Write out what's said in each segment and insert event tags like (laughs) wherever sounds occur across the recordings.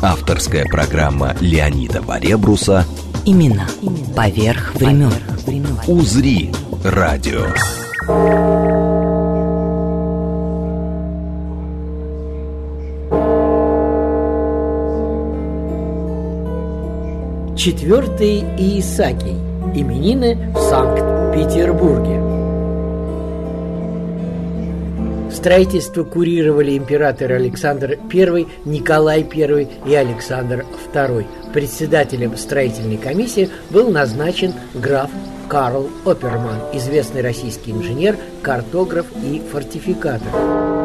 Авторская программа Леонида Баребруса Именно поверх времен. «Узри» радио. Четвертый Иисакий. Именины в Санкт-Петербурге. Строительство курировали императоры Александр I, Николай I и Александр II. Председателем строительной комиссии был назначен граф Карл Оперман, известный российский инженер, картограф и фортификатор.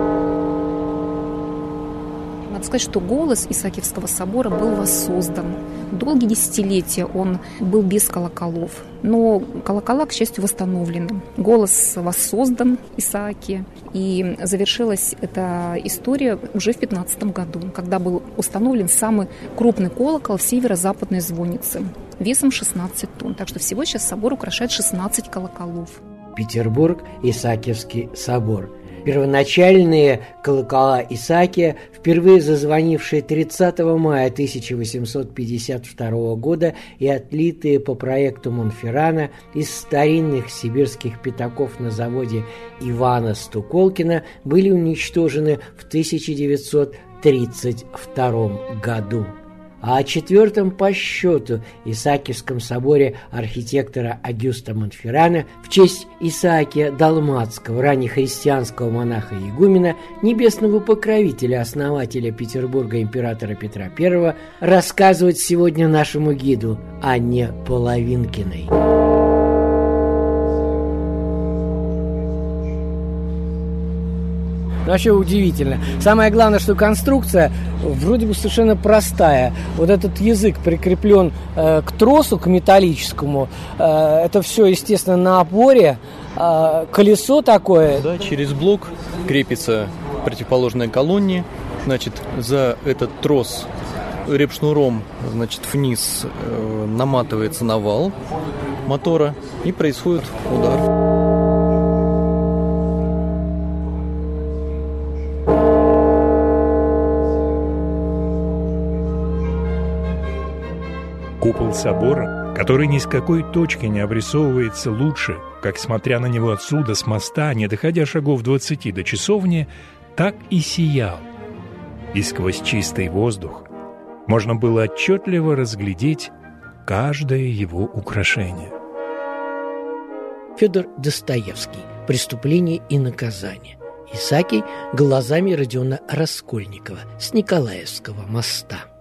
Надо сказать, что голос Исаакиевского собора был воссоздан. Долгие десятилетия он был без колоколов. Но колокола, к счастью, восстановлены. Голос воссоздан Исааке. И завершилась эта история уже в 15 году, когда был установлен самый крупный колокол в северо-западной звоннице весом 16 тонн. Так что всего сейчас собор украшает 16 колоколов. Петербург, Исаакиевский собор – Первоначальные колокола Исаакия, впервые зазвонившие 30 мая 1852 года и отлитые по проекту Монферрана из старинных сибирских пятаков на заводе Ивана Стуколкина, были уничтожены в 1932 году а о четвертом по счету Исаакиевском соборе архитектора Агюста Монферрана в честь Исаакия Далматского, раннехристианского монаха-игумена, небесного покровителя, основателя Петербурга императора Петра I, рассказывать сегодня нашему гиду Анне Половинкиной. Вообще удивительно. Самое главное, что конструкция вроде бы совершенно простая. Вот этот язык прикреплен э, к тросу, к металлическому. Э, это все, естественно, на опоре. Э, колесо такое. Да, через блок крепится противоположной колонне. Значит, за этот трос репшнуром значит, вниз э, наматывается навал мотора и происходит удар. Собора, который ни с какой точки не обрисовывается лучше, как смотря на него отсюда, с моста, не доходя шагов двадцати до часовни, так и сиял. И сквозь чистый воздух можно было отчетливо разглядеть каждое его украшение. Федор Достоевский «Преступление и наказание». Исакий глазами Родиона Раскольникова с Николаевского моста.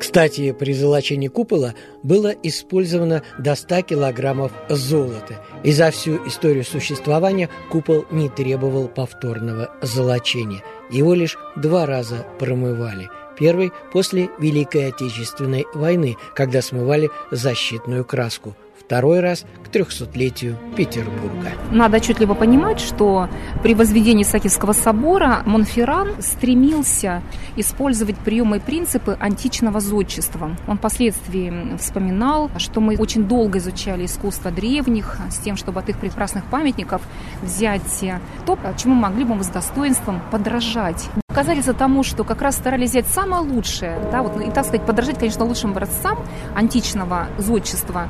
Кстати, при золочении купола было использовано до 100 килограммов золота, и за всю историю существования купол не требовал повторного золочения. Его лишь два раза промывали. Первый – после Великой Отечественной войны, когда смывали защитную краску – второй раз к трехсотлетию Петербурга. Надо отчетливо понимать, что при возведении Сакивского собора Монферран стремился использовать приемы и принципы античного зодчества. Он впоследствии вспоминал, что мы очень долго изучали искусство древних с тем, чтобы от их прекрасных памятников взять то, чему могли бы мы с достоинством подражать. Показательство тому, что как раз старались взять самое лучшее, да, вот, и, так сказать, подражать, конечно, лучшим образцам античного зодчества,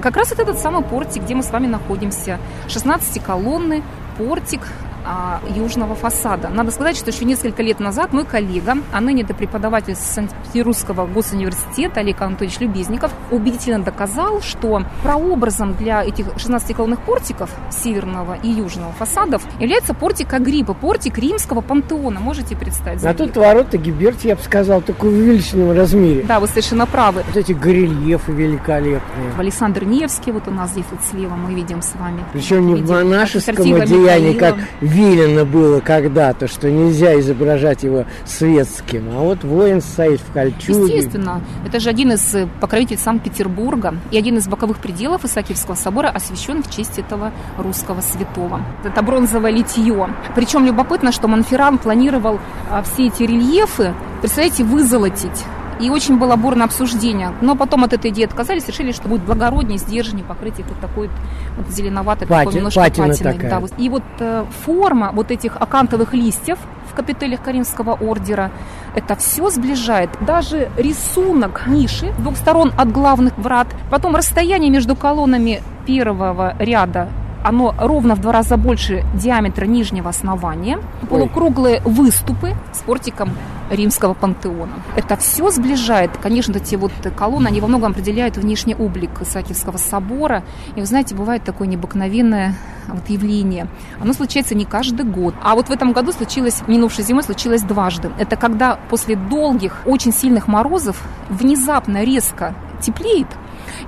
как раз это этот самый портик, где мы с вами находимся. 16 колонны, портик, а, южного фасада. Надо сказать, что еще несколько лет назад мой коллега, а ныне это преподаватель Санкт-Петербургского госуниверситета Олег Анатольевич Любезников, убедительно доказал, что прообразом для этих 16 колонных портиков северного и южного фасадов является портик Агриппа, портик римского пантеона. Можете представить? А тут ворота Гиберти, я бы сказал, такой в увеличенном размере. Да, вы совершенно правы. Вот эти горельефы великолепные. Александр Невский, вот у нас здесь вот слева мы видим с вами. Причем не в монашеском одеянии, как велено было когда-то, что нельзя изображать его светским, а вот воин стоит в кольчуге. Естественно, это же один из покровителей Санкт-Петербурга и один из боковых пределов Исаакиевского собора освящен в честь этого русского святого. Это бронзовое литье. Причем любопытно, что Монферран планировал а, все эти рельефы, представляете, вызолотить и очень было бурное обсуждение. Но потом от этой идеи отказались, решили, что будет благороднее, сдержаннее покрыть их вот такой вот зеленоватой, Пати, такой немножко патиной. такая. Да, вот. И вот э, форма вот этих акантовых листьев в капителях Каримского ордера, это все сближает. Даже рисунок ниши с двух сторон от главных врат, потом расстояние между колоннами первого ряда оно ровно в два раза больше диаметра нижнего основания, полукруглые выступы с портиком римского пантеона. Это все сближает. Конечно, эти вот колонны, они во многом определяют внешний облик Исаакиевского собора. И вы знаете, бывает такое необыкновенное вот явление. Оно случается не каждый год. А вот в этом году случилось, минувшей зимой случилось дважды. Это когда после долгих, очень сильных морозов внезапно резко теплеет,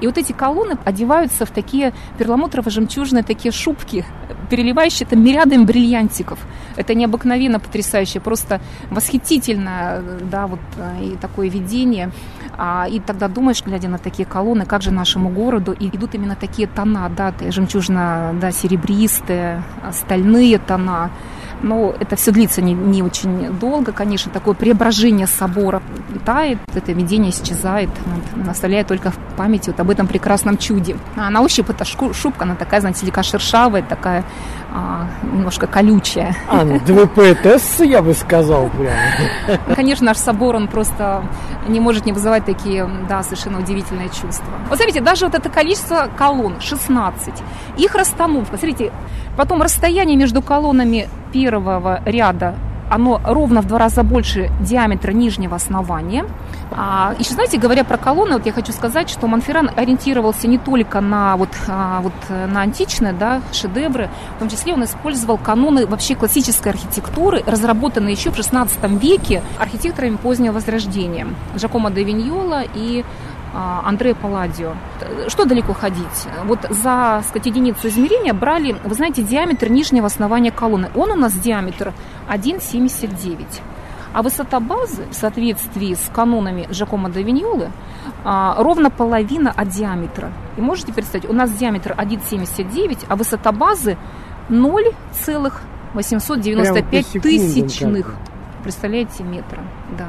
и вот эти колонны одеваются в такие перламутрово-жемчужные такие шубки, переливающие там мириадами бриллиантиков. Это необыкновенно потрясающе, просто восхитительно, да, вот э, и такое видение. А, и тогда думаешь, глядя на такие колонны, как же нашему городу и идут именно такие тона, да, жемчужно, да, стальные тона. Но это все длится не, не очень долго, конечно, такое преображение собора тает, это видение исчезает, вот, оставляя только в памяти вот об этом прекрасном чуде. А на ощупь эта шубка, она такая, знаете, слегка шершавая, такая а, немножко колючая. А, ну, я бы сказал прямо. Конечно, наш собор, он просто не может не вызывать такие, да, совершенно удивительные чувства. Вот смотрите, даже вот это количество колонн, 16, их расстановка, смотрите, потом расстояние между колоннами первого ряда оно ровно в два раза больше диаметра нижнего основания. А, еще, знаете, говоря про колонны, вот я хочу сказать, что Монферран ориентировался не только на, вот, а, вот, на античные да, шедевры, в том числе он использовал каноны вообще классической архитектуры, разработанные еще в XVI веке архитекторами позднего Возрождения. Жакомо де Виньола и а, Андрея Палладио. Что далеко ходить? Вот за сказать, единицу измерения брали, вы знаете, диаметр нижнего основания колонны. Он у нас диаметр 1,79. А высота базы в соответствии с канонами Жакомо де Виньолы а, ровно половина от диаметра. И можете представить, у нас диаметр 1,79, а высота базы 0,895 тысячных. Представляете, метра. Да.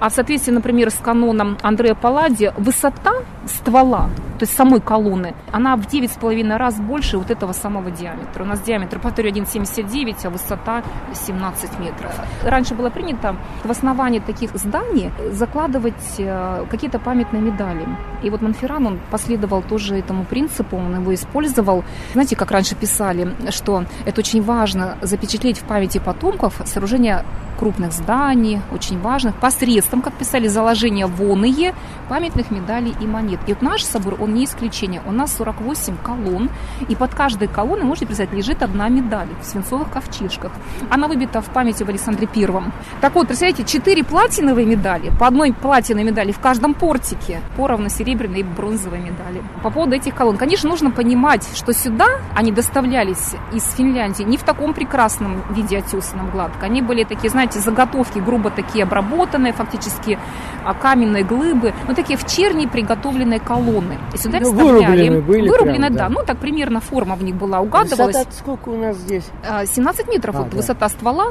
А в соответствии, например, с каноном Андрея Паллади, высота ствола, то есть самой колонны, она в 9,5 раз больше вот этого самого диаметра. У нас диаметр, повторю, 1,79, а высота 17 метров. Раньше было принято в основании таких зданий закладывать э, какие-то памятные медали. И вот Монферран, он последовал тоже этому принципу, он его использовал. Знаете, как раньше писали, что это очень важно запечатлеть в памяти потомков сооружение крупных зданий, очень важных, посредством, как писали, заложения воные памятных медалей и монет. И вот наш собор, он не исключение. У нас 48 колонн, и под каждой колонной, можете представить, лежит одна медаль в свинцовых ковчишках. Она выбита в памяти в Александре Первом. Так вот, представляете, четыре платиновые медали, по одной платиновой медали в каждом портике, поровну серебряной и бронзовой медали. По поводу этих колонн, конечно, нужно понимать, что сюда они доставлялись из Финляндии не в таком прекрасном виде отесанном гладко. Они были такие, знаете, заготовки грубо такие обработанные, фактически а, каменные глыбы, ну такие в черни приготовленные колонны. И сюда Ну, вырублены были Вырублены, прям, да. да. Ну, так примерно форма в них была угадывалась. Высота сколько у нас здесь? А, 17 метров А, вот да. высота ствола,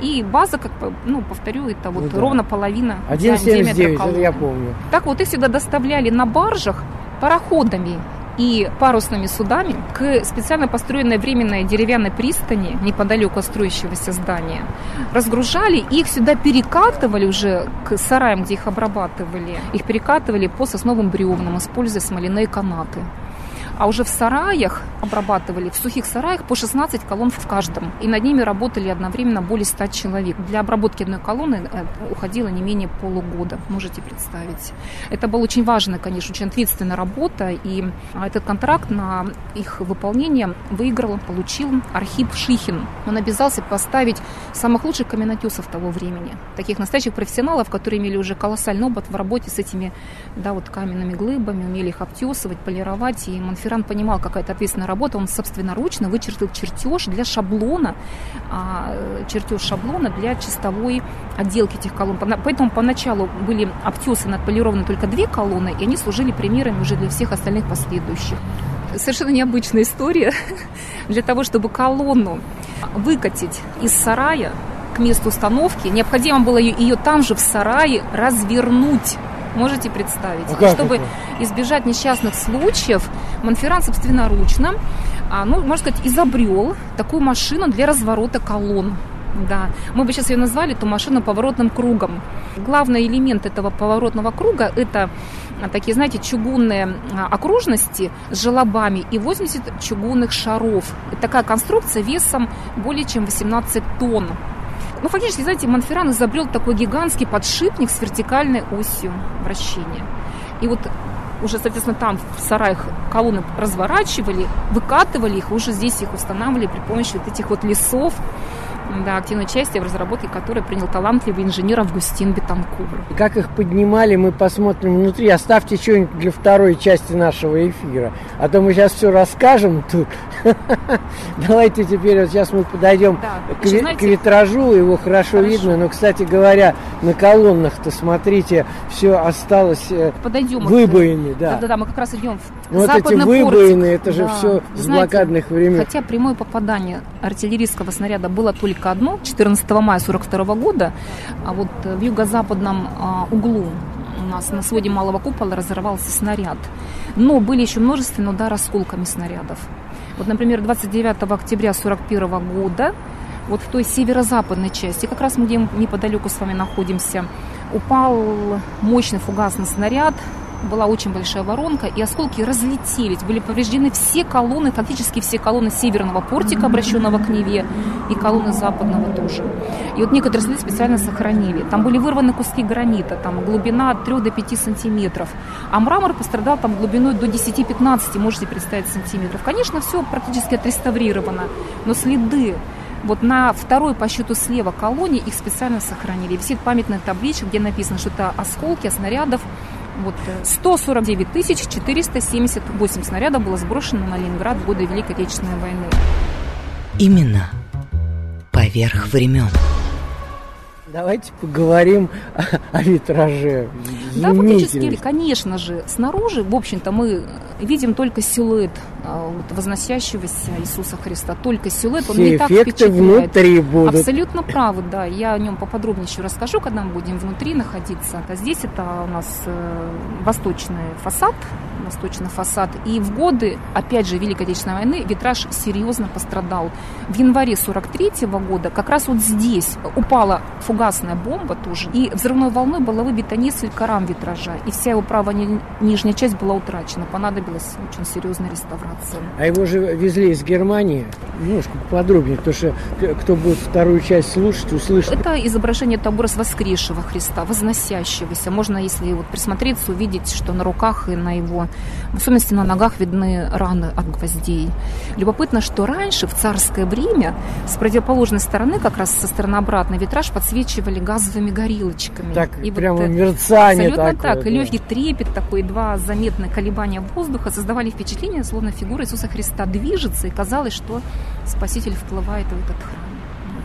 и база, как, ну, повторю, это вот Ну да. ровно половина ди- 1,79, это колонны. я помню. Так вот, их сюда доставляли на баржах пароходами и парусными судами к специально построенной временной деревянной пристани неподалеку от строящегося здания. Разгружали, их сюда перекатывали уже к сараям, где их обрабатывали. Их перекатывали по сосновым бревнам, используя смоляные канаты. А уже в сараях обрабатывали, в сухих сараях по 16 колонн в каждом. И над ними работали одновременно более 100 человек. Для обработки одной колонны э, уходило не менее полугода, можете представить. Это была очень важная, конечно, очень ответственная работа. И а, этот контракт на их выполнение выиграл, получил Архип Шихин. Он обязался поставить самых лучших каменотесов того времени. Таких настоящих профессионалов, которые имели уже колоссальный опыт в работе с этими да, вот каменными глыбами, умели их обтесывать, полировать. И Монферран Монферран понимал, какая это ответственная работа, он собственноручно вычертил чертеж для шаблона, а, чертеж шаблона для чистовой отделки этих колонн. Поэтому поначалу были обтесаны, отполированы только две колонны, и они служили примерами уже для всех остальных последующих совершенно необычная история. (laughs) Для того, чтобы колонну выкатить из сарая к месту установки, необходимо было ее там же в сарае развернуть. Можете представить? А чтобы это? избежать несчастных случаев, Монферран собственноручно, а, ну, можно сказать, изобрел такую машину для разворота колонн. Да, мы бы сейчас ее назвали эту машину поворотным кругом. Главный элемент этого поворотного круга – это такие, знаете, чугунные а, окружности с желобами и 80 чугунных шаров. Это такая конструкция весом более чем 18 тонн. Ну, фактически, знаете, Монферран изобрел такой гигантский подшипник с вертикальной осью вращения. И вот уже, соответственно, там в сараях колонны разворачивали, выкатывали их, уже здесь их устанавливали при помощи вот этих вот лесов, да, активное участие в разработке которой принял талантливый инженер Августин Бетанкур. Как их поднимали, мы посмотрим внутри. Оставьте что-нибудь для второй части нашего эфира. А то мы сейчас все расскажем тут. (laughs) Давайте теперь, вот сейчас мы подойдем к, витражу, его хорошо, видно. Но, кстати говоря, на колоннах-то, смотрите, все осталось э, Подойдем выбоины. Да. да, да, мы как раз идем в Вот эти выбоины, это же все с блокадных времен. Хотя прямое попадание артиллерийского снаряда было только только одно, 14 мая 42 года, а вот в юго-западном а, углу у нас на своде малого купола разорвался снаряд. Но были еще множественные удары осколками снарядов. Вот, например, 29 октября 41 года вот в той северо-западной части, как раз мы где неподалеку с вами находимся, упал мощный фугасный снаряд была очень большая воронка, и осколки разлетелись. Были повреждены все колонны, фактически все колонны северного портика, обращенного к Неве, и колонны западного тоже. И вот некоторые следы специально сохранили. Там были вырваны куски гранита, там глубина от 3 до 5 сантиметров. А мрамор пострадал там глубиной до 10-15, можете представить, сантиметров. Конечно, все практически отреставрировано, но следы вот на второй по счету слева колонии их специально сохранили. Висит памятная табличка, где написано, что это осколки снарядов вот 149 э, тысяч 478 снарядов было сброшено на Ленинград в годы Великой Отечественной войны. Именно поверх времен. Давайте поговорим о, о витраже. Да, фактически, конечно же, снаружи, в общем-то, мы видим только силуэт а, вот, возносящегося Иисуса Христа. Только силуэт, он Все не так впечатляет. внутри будут. Абсолютно правы, да. Я о нем поподробнее еще расскажу, когда мы будем внутри находиться. А здесь это у нас э, восточный фасад, восточный фасад. И в годы, опять же, Великой Отечественной войны витраж серьезно пострадал. В январе 43 -го года как раз вот здесь упала фугасная бомба тоже, и взрывной волной было выбито несколько рам витража, и вся его правая нижняя часть была утрачена. Понадобилась очень серьезная реставрация. А его же везли из Германии. Немножко подробнее, потому что кто будет вторую часть слушать, услышит. Это изображение табора с воскресшего Христа, возносящегося. Можно, если вот присмотреться, увидеть, что на руках и на его в особенности на ногах видны раны от гвоздей. Любопытно, что раньше, в царское время, с противоположной стороны, как раз со стороны обратной, витраж подсвечивали газовыми горилочками. Так, и прямо вот, мерцание Абсолютно такое, так. Да. легкий трепет такой, два заметные колебания воздуха создавали впечатление, словно фигура Иисуса Христа движется, и казалось, что Спаситель вплывает в этот храм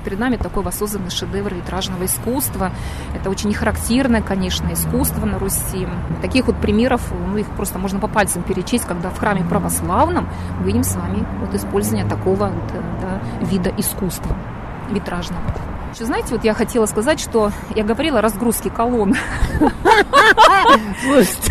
перед нами такой воссозданный шедевр витражного искусства. Это очень нехарактерное, конечно, искусство на Руси. Таких вот примеров, ну, их просто можно по пальцам перечесть, когда в храме православном мы видим с вами вот использование такого вот, э, да, вида искусства витражного. Еще знаете, вот я хотела сказать, что я говорила о разгрузке колонн.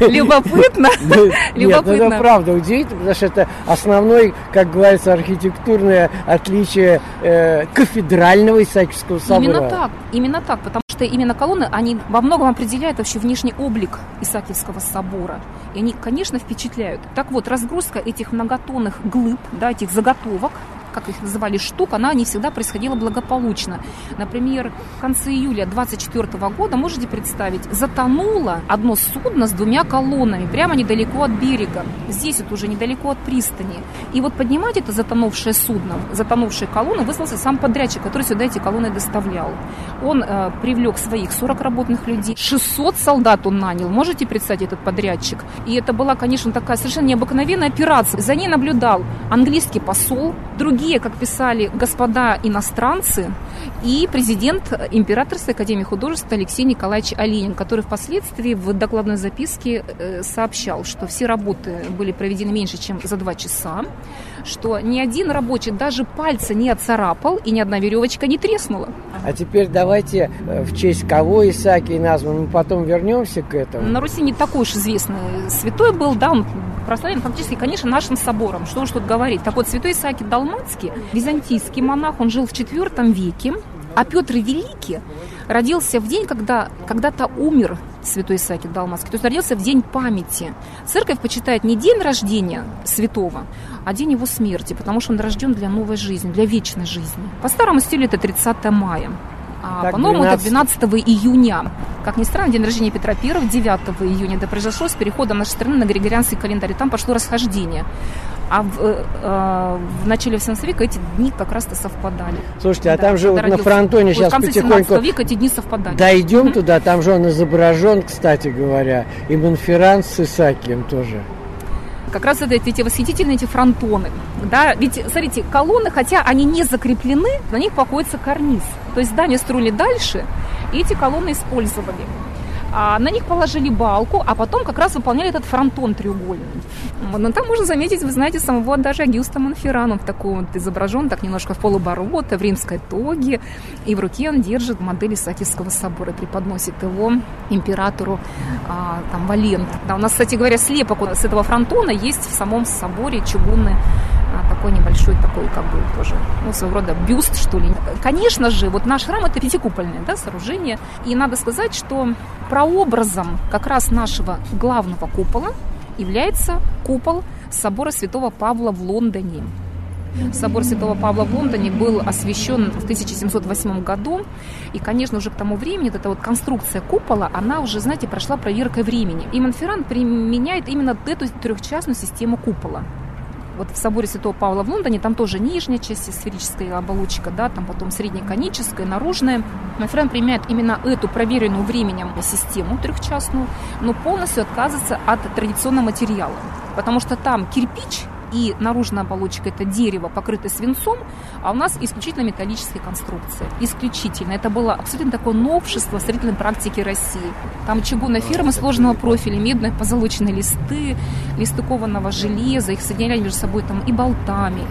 Любопытно. (laughs) Нет, ну это правда удивительно, потому что это основной, как говорится, архитектурное отличие э, кафедрального Исаакиевского собора. Именно так, именно так, потому что именно колонны, они во многом определяют вообще внешний облик Исаакиевского собора. И они, конечно, впечатляют. Так вот, разгрузка этих многотонных глыб, да, этих заготовок, как их называли, штук, она не всегда происходила благополучно. Например, в конце июля 24 года, можете представить, затонуло одно судно с двумя колоннами прямо недалеко от берега. Здесь это уже недалеко от пристани. И вот поднимать это затонувшее судно, затонувшие колонны, выслался сам подрядчик, который сюда эти колонны доставлял. Он э, привлек своих 40 работных людей, 600 солдат он нанял. Можете представить этот подрядчик? И это была, конечно, такая совершенно необыкновенная операция. За ней наблюдал английский посол, другие, как писали господа иностранцы, и президент Императорской академии художеств Алексей Николаевич Оленин, который впоследствии в докладной записке э, сообщал, что все работы были проведены меньше, чем за два часа, что ни один рабочий даже пальца не отцарапал и ни одна веревочка не треснула. А теперь давайте э, в честь кого Исаакий назван, мы потом вернемся к этому. На Руси не такой уж известный святой был, да, он прославлен фактически, конечно, нашим собором. Что уж тут говорить. Так вот, святой Исаакий Далмацкий, византийский монах, он жил в IV веке, а Петр Великий родился в день, когда когда-то умер святой Исаакий Далмацкий. То есть родился в день памяти. Церковь почитает не день рождения святого, а день его смерти, потому что он рожден для новой жизни, для вечной жизни. По старому стилю это 30 мая. А по-новому 12... это 12 июня. Как ни странно, день рождения Петра I 9 июня. Это произошло с переходом нашей страны на григорианский календарь. И там пошло расхождение. А в, э, в начале 18 века эти дни как раз-то совпадали. Слушайте, а там же вот на фронтоне вот сейчас потихоньку... века эти дни совпадали. Дойдем mm-hmm. туда, там же он изображен, кстати говоря, и Монферран с Исаакием тоже как раз это эти восхитительные эти фронтоны. Да? Ведь, смотрите, колонны, хотя они не закреплены, на них покоится карниз. То есть здание строили дальше, и эти колонны использовали. А на них положили балку, а потом как раз выполняли этот фронтон треугольный. Но там можно заметить, вы знаете, самого даже Агюста Монферрана. Таком вот изображен, так немножко в полуборота, в римской тоге. И в руке он держит модель Исаакиевского собора, преподносит его императору а, там, Валент. Да, у нас, кстати говоря, слепок с этого фронтона есть в самом соборе чугунный такой небольшой, такой как бы тоже, ну, своего рода бюст, что ли. Конечно же, вот наш храм это пятикупольное да, сооружение. И надо сказать, что прообразом как раз нашего главного купола является купол собора Святого Павла в Лондоне. Собор Святого Павла в Лондоне был освящен в 1708 году. И, конечно, уже к тому времени вот эта вот конструкция купола, она уже, знаете, прошла проверкой времени. И Монферран применяет именно эту трехчастную систему купола вот в соборе Святого Павла в Лондоне, там тоже нижняя часть, сферическая оболочка, да, там потом среднеконическая, наружная. Майфрен применяет именно эту проверенную временем систему трехчастную, но полностью отказывается от традиционного материала. Потому что там кирпич и наружная оболочка это дерево, покрытое свинцом, а у нас исключительно металлическая конструкция. Исключительно. Это было абсолютно такое новшество в строительной практике России. Там чугунная фирма сложного профиля, медные позолоченные листы, листы кованого железа, их соединяли между собой там и болтами.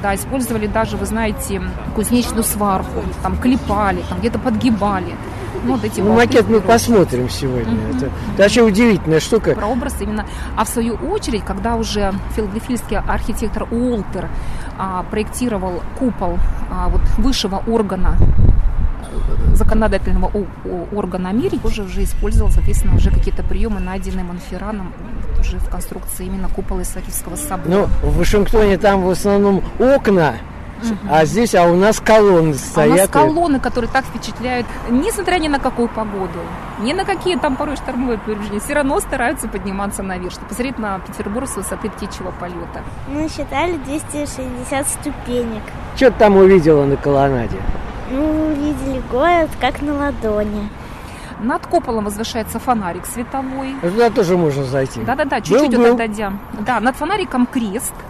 Да, использовали даже, вы знаете, кузнечную сварку, там клепали, там где-то подгибали. Ну, вот эти ну, макет мы посмотрим сегодня. Угу. Это, это вообще удивительная штука. Прообраз именно. А в свою очередь, когда уже филадельфийский архитектор Уолтер а, проектировал купол а, вот высшего органа э, законодательного органа Америки уже уже использовал, соответственно, уже какие-то приемы, найденные Монферраном уже в конструкции именно купола Исаакиевского собора. Ну, в Вашингтоне там в основном окна, а здесь, а у нас колонны стоят. А у нас колонны, которые так впечатляют, несмотря ни на какую погоду, ни на какие там порой штормовые повреждения, все равно стараются подниматься наверх, чтобы посмотреть на Петербург с высоты птичьего полета. Мы считали 260 ступенек. Что ты там увидела на колоннаде? Мы увидели город как на ладони. Над куполом возвышается фонарик световой. Туда тоже можно зайти. Да-да-да, чуть-чуть вот отойдя. Да, над фонариком крест –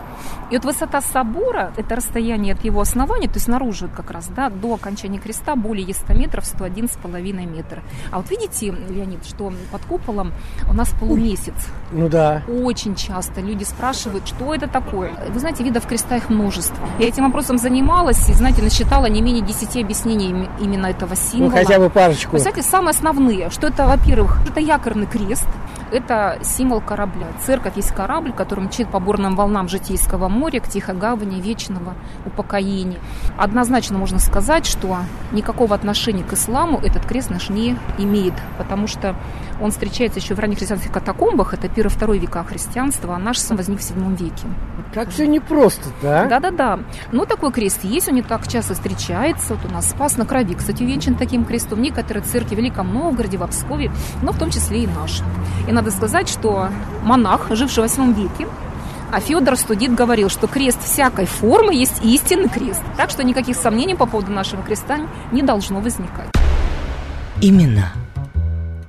и вот высота собора, это расстояние от его основания, то есть снаружи как раз, да, до окончания креста более 100 метров, 101,5 метра. А вот видите, Леонид, что под куполом у нас полумесяц. Ну да. Очень часто люди спрашивают, что это такое. Вы знаете, видов креста их множество. Я этим вопросом занималась и, знаете, насчитала не менее 10 объяснений именно этого символа. Ну, хотя бы парочку. Вы знаете, самые основные, что это, во-первых, это якорный крест, это символ корабля. Церковь есть корабль, который мчит по бурным волнам Житейского моря к Тихой гавани вечного упокоения. Однозначно можно сказать, что никакого отношения к исламу этот крест наш не имеет, потому что Он встречается еще в ранних христианских катакомбах, это первый-второй века христианства, а наш сам возник в седьмом веке. Как все непросто, да? Да-да-да. Но такой крест есть, он не так часто встречается. Вот у нас Спас на Крови, кстати, увенчан таким крестом. Некоторые церкви в Великом Новгороде, в Обскове, но в том числе и наш. И надо сказать, что монах, живший в восьмом веке, а Федор Студит говорил, что крест всякой формы есть истинный крест. Так что никаких сомнений по поводу нашего креста не должно возникать. Именно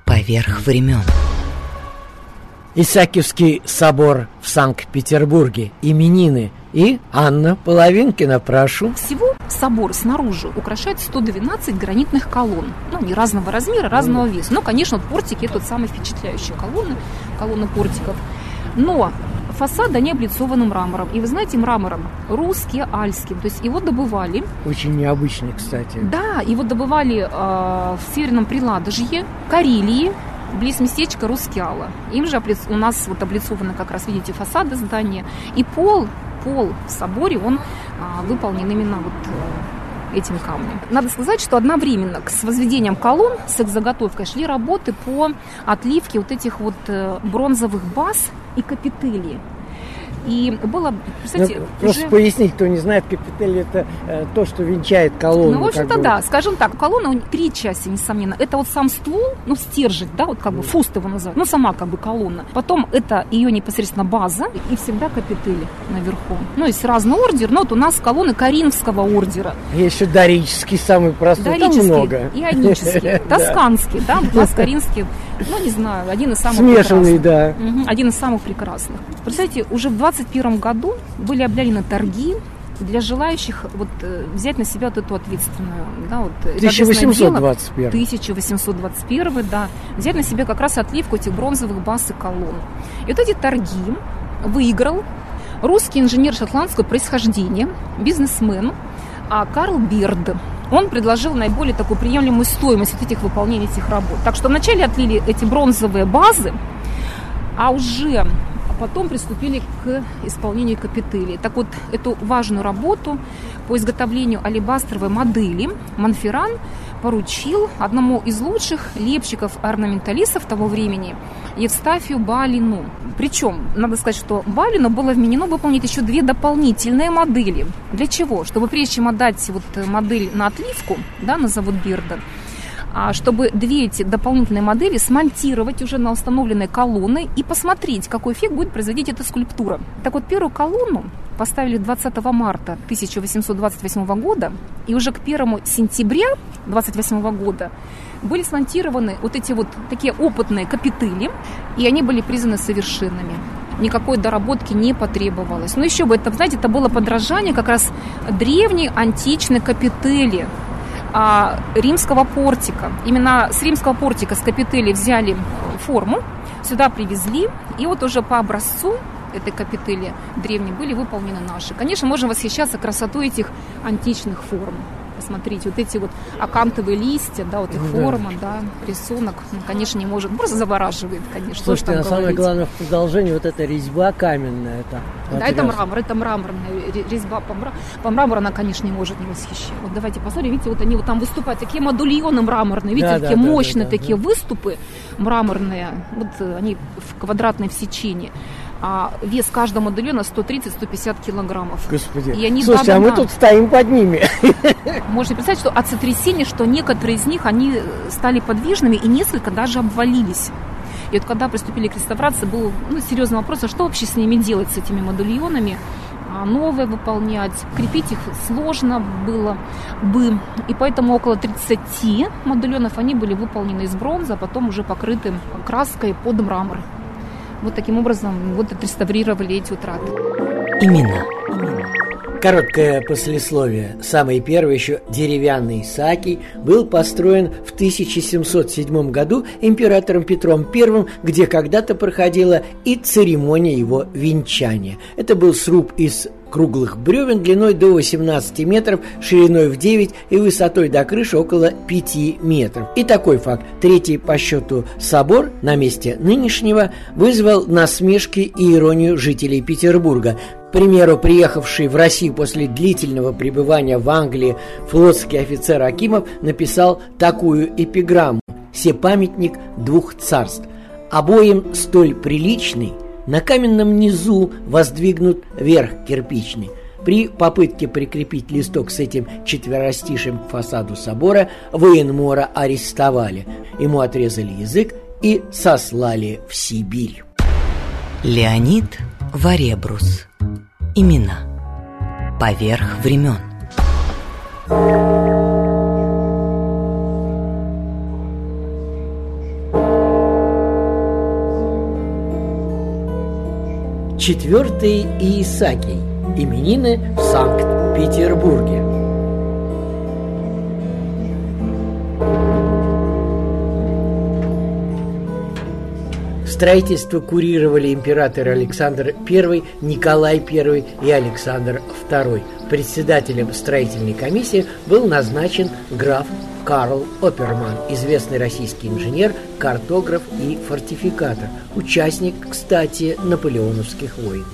поверх времен. Исаакиевский собор в Санкт-Петербурге, именины и Анна Половинкина, прошу. Всего собор снаружи украшает 112 гранитных колонн. Ну, они разного размера, разного веса. Ну, конечно, портики – это самые впечатляющие колонны, колонны портиков. Но фасад они облицованы мрамором. И вы знаете, мрамором русский, альский. То есть его добывали. Очень необычный, кстати. Да, его добывали э, в Северном Приладожье, Карелии, близ местечка Рускеала. Им же у нас вот облицованы как раз, видите, фасады здания. И пол, пол в соборе, он а, выполнен именно вот э, этим камнем. Надо сказать, что одновременно с возведением колонн, с их заготовкой шли работы по отливке вот этих вот э, бронзовых баз и капителей. И было, кстати, ну, просто уже... пояснить, кто не знает, капитель это э, то, что венчает колонну. Ну, в общем-то, да. Скажем так, колонна, три части, несомненно. Это вот сам ствол, ну, стержень, да, вот как бы фуст его называют, ну, сама как бы колонна. Потом это ее непосредственно база и всегда капители наверху. Ну, есть разный ордер, но вот у нас колонны Каринского ордера. Есть еще дорический, самый простой, дорический там много. и анический, (laughs) тосканский, да, у нас Каринский, ну, не знаю, один из самых Смешанный, да. Один из самых прекрасных. Представляете, уже в 2021 году были объявлены торги для желающих вот, э, взять на себя вот эту ответственную, да, вот, 1821. 1821, да, взять на себя как раз отливку этих бронзовых баз и колонн. И вот эти торги выиграл русский инженер шотландского происхождения, бизнесмен а Карл Бирд. Он предложил наиболее такую приемлемую стоимость вот этих выполнений этих работ. Так что вначале отлили эти бронзовые базы, а уже потом приступили к исполнению капители. Так вот, эту важную работу по изготовлению алебастровой модели Монферран поручил одному из лучших лепщиков-орнаменталистов того времени, Евстафию Балину. Причем, надо сказать, что Балину было вменено выполнить еще две дополнительные модели. Для чего? Чтобы прежде чем отдать вот модель на отливку, да, на завод Бирда, а чтобы две эти дополнительные модели смонтировать уже на установленные колонны и посмотреть, какой эффект будет производить эта скульптура. Так вот, первую колонну поставили 20 марта 1828 года, и уже к 1 сентября 28 года были смонтированы вот эти вот такие опытные капители, и они были признаны совершенными никакой доработки не потребовалось. Но еще бы, это, знаете, это было подражание как раз древней античной капители, а, римского портика. Именно с римского портика, с капители взяли форму, сюда привезли, и вот уже по образцу этой капители древней были выполнены наши. Конечно, можем восхищаться красотой этих античных форм посмотрите, вот эти вот акантовые листья, да, вот их да. форма, да, рисунок, ну, конечно, не может, просто завораживает, конечно. Слушайте, а самое главное в продолжении вот эта резьба каменная, это. Да, это мрамор, это мраморная резьба по, мрамору, по мрамору она, конечно, не может не восхищать. Вот давайте посмотрим, видите, вот они вот там выступают, такие модульоны мраморные, видите, да, такие да, мощные да, да, такие да. выступы мраморные, вот они в квадратной в сечении а вес каждого модулена 130-150 килограммов. Господи, и они слушайте, а мы тут стоим под ними. Можно представить, что от сотрясения, что некоторые из них, они стали подвижными и несколько даже обвалились. И вот когда приступили к реставрации, был ну, серьезный вопрос, а что вообще с ними делать, с этими модульонами? А новые выполнять, крепить их сложно было бы. И поэтому около 30 модуленов они были выполнены из бронзы, а потом уже покрыты краской под мрамор. Вот таким образом вот отреставрировали эти утраты. Именно. Короткое послесловие. Самый первый еще деревянный Исаакий был построен в 1707 году императором Петром I, где когда-то проходила и церемония его венчания. Это был сруб из круглых бревен длиной до 18 метров, шириной в 9 и высотой до крыши около 5 метров. И такой факт. Третий по счету собор на месте нынешнего вызвал насмешки и иронию жителей Петербурга. К примеру, приехавший в Россию после длительного пребывания в Англии флотский офицер Акимов написал такую эпиграмму все памятник двух царств. Обоим столь приличный, на каменном низу воздвигнут верх кирпичный. При попытке прикрепить листок с этим четверостишем к фасаду собора военмора арестовали. Ему отрезали язык и сослали в Сибирь. Леонид Варебрус. Имена. Поверх времен. Четвертый Иисакий. Именины в Санкт-Петербурге. Строительство курировали император Александр I, Николай I и Александр II. Председателем строительной комиссии был назначен граф Карл Оперман, известный российский инженер, картограф и фортификатор, участник, кстати, наполеоновских войн.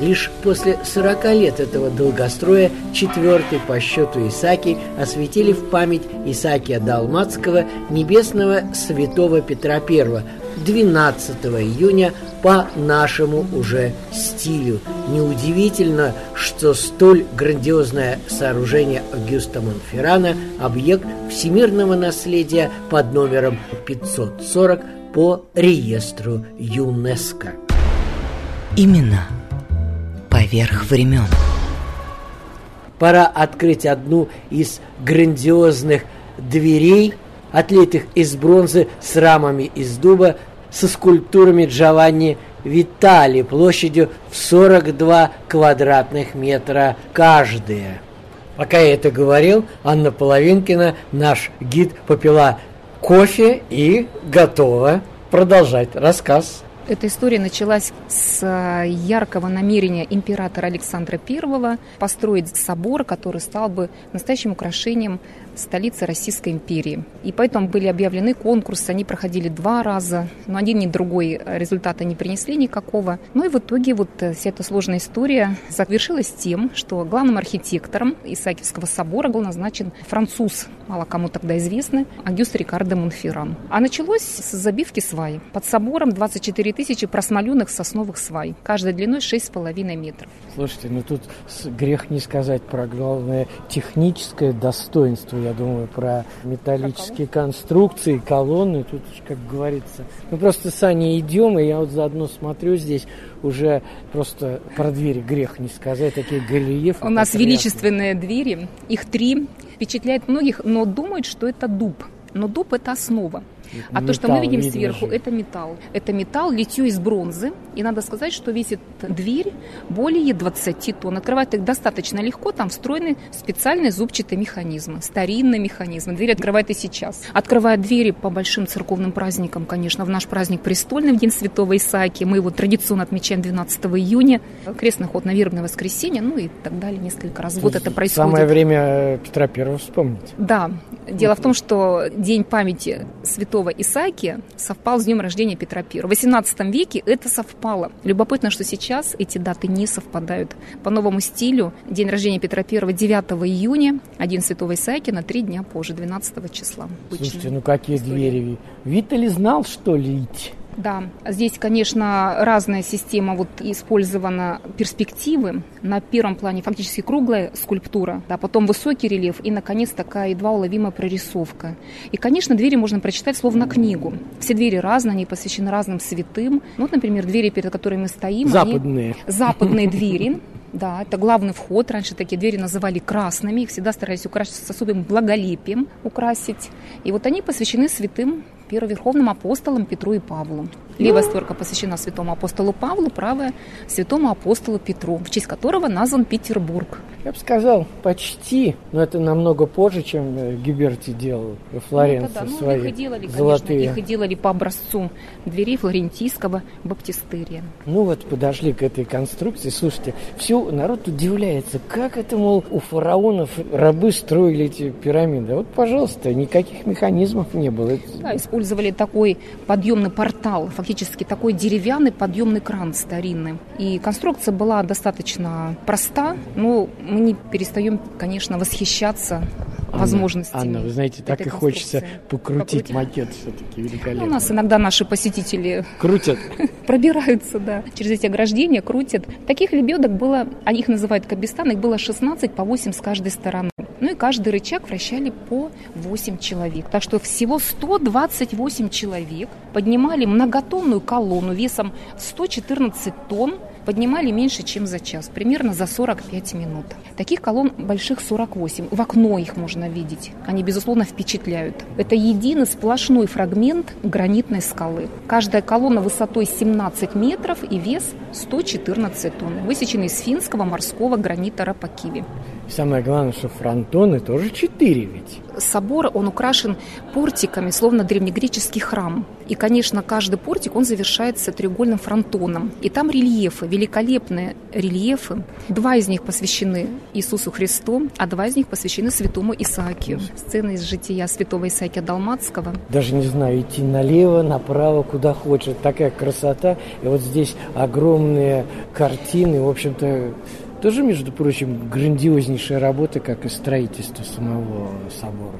Лишь после 40 лет этого долгостроя четвертый по счету Исаки осветили в память Исакия Далматского небесного святого Петра I 12 июня по нашему уже стилю. Неудивительно, что столь грандиозное сооружение Агюста Монферрана – объект всемирного наследия под номером 540 по реестру ЮНЕСКО. Именно поверх времен. Пора открыть одну из грандиозных дверей, отлитых из бронзы с рамами из дуба, со скульптурами Джованни Витали площадью в 42 квадратных метра каждая. Пока я это говорил, Анна Половинкина, наш гид, попила кофе и готова продолжать рассказ. Эта история началась с э, яркого намерения императора Александра I построить собор, который стал бы настоящим украшением столицы Российской империи. И поэтому были объявлены конкурсы, они проходили два раза, но один ни другой результата не принесли никакого. Ну и в итоге вот э, вся эта сложная история завершилась тем, что главным архитектором Исаакиевского собора был назначен француз, мало кому тогда известный, Агюст Рикардо Монферран. А началось с забивки свай. Под собором 24 тысячи просмоленных сосновых свай, каждой длиной 6,5 метров. Слушайте, ну тут грех не сказать про главное техническое достоинство я думаю, про металлические конструкции, колонны. Тут, как говорится, мы просто с Аней идем, и я вот заодно смотрю здесь уже просто про двери грех не сказать, такие галиефы. У нас величественные двери, их три, впечатляет многих, но думают, что это дуб. Но дуб – это основа. А металл, то, что мы видим сверху, же. это металл. Это металл, литье из бронзы. И надо сказать, что весит дверь более 20 тонн. Открывать их достаточно легко. Там встроены специальные зубчатые механизмы, старинные механизмы. Дверь открывает и сейчас. Открывает двери по большим церковным праздникам, конечно. В наш праздник престольный, в День Святого Исааки. Мы его традиционно отмечаем 12 июня. Крестный ход на вербное воскресенье, ну и так далее. Несколько раз в год это происходит. Самое время Петра Первого вспомнить. Да. Дело в том, что День памяти Святого святого Исаакия совпал с днем рождения Петра I. В XVIII веке это совпало. Любопытно, что сейчас эти даты не совпадают. По новому стилю день рождения Петра I 9 июня, а день святого Исаакия на три дня позже, 12 числа. Слушайте, ну какие история. двери? Витали знал, что лить? Да, здесь, конечно, разная система вот использована перспективы. На первом плане фактически круглая скульптура, да, потом высокий рельеф и, наконец, такая едва уловимая прорисовка. И, конечно, двери можно прочитать словно книгу. Все двери разные, они посвящены разным святым. Ну, вот, например, двери, перед которыми мы стоим. Западные. Они, западные (laughs) двери. Да, это главный вход. Раньше такие двери называли красными. Их всегда старались украсить с особым благолепием, украсить. И вот они посвящены святым первоверховным апостолам Петру и Павлу. Левая створка посвящена святому апостолу Павлу, правая – святому апостолу Петру, в честь которого назван Петербург. Я бы сказал, почти, но это намного позже, чем э, Гиберти делал во Флоренции ну, да. свои ну, их и делали, золотые. Конечно, их и делали по образцу дверей флорентийского баптистерия. Ну вот подошли к этой конструкции. Слушайте, все народ удивляется, как это, мол, у фараонов рабы строили эти пирамиды. Вот, пожалуйста, никаких механизмов не было. Да, использовали такой подъемный портал, фактически такой деревянный подъемный кран старинный. И конструкция была достаточно проста, но мы не перестаем, конечно, восхищаться возможностей. Анна, вы знаете, так и хочется покрутить, покрутить. макет все-таки великолепно. Ну, у нас иногда наши посетители крутят, (laughs) пробираются, да, через эти ограждения, крутят. Таких лебедок было, они их называют кабистан, их было 16 по 8 с каждой стороны. Ну и каждый рычаг вращали по 8 человек. Так что всего 128 человек поднимали многотонную колонну весом 114 тонн поднимали меньше, чем за час, примерно за 45 минут. Таких колонн больших 48. В окно их можно видеть. Они, безусловно, впечатляют. Это единый сплошной фрагмент гранитной скалы. Каждая колонна высотой 17 метров и вес 114 тонн, высеченный из финского морского гранита Рапакиви. Самое главное, что фронтоны тоже четыре ведь. Собор, он украшен портиками, словно древнегреческий храм. И, конечно, каждый портик, он завершается треугольным фронтоном. И там рельефы, великолепные рельефы. Два из них посвящены Иисусу Христу, а два из них посвящены святому Исаакию. Сцены из жития святого Исаакия Далматского. Даже не знаю, идти налево, направо, куда хочешь. Такая красота. И вот здесь огромные картины, в общем-то, тоже, между прочим, грандиознейшая работа, как и строительство самого собора.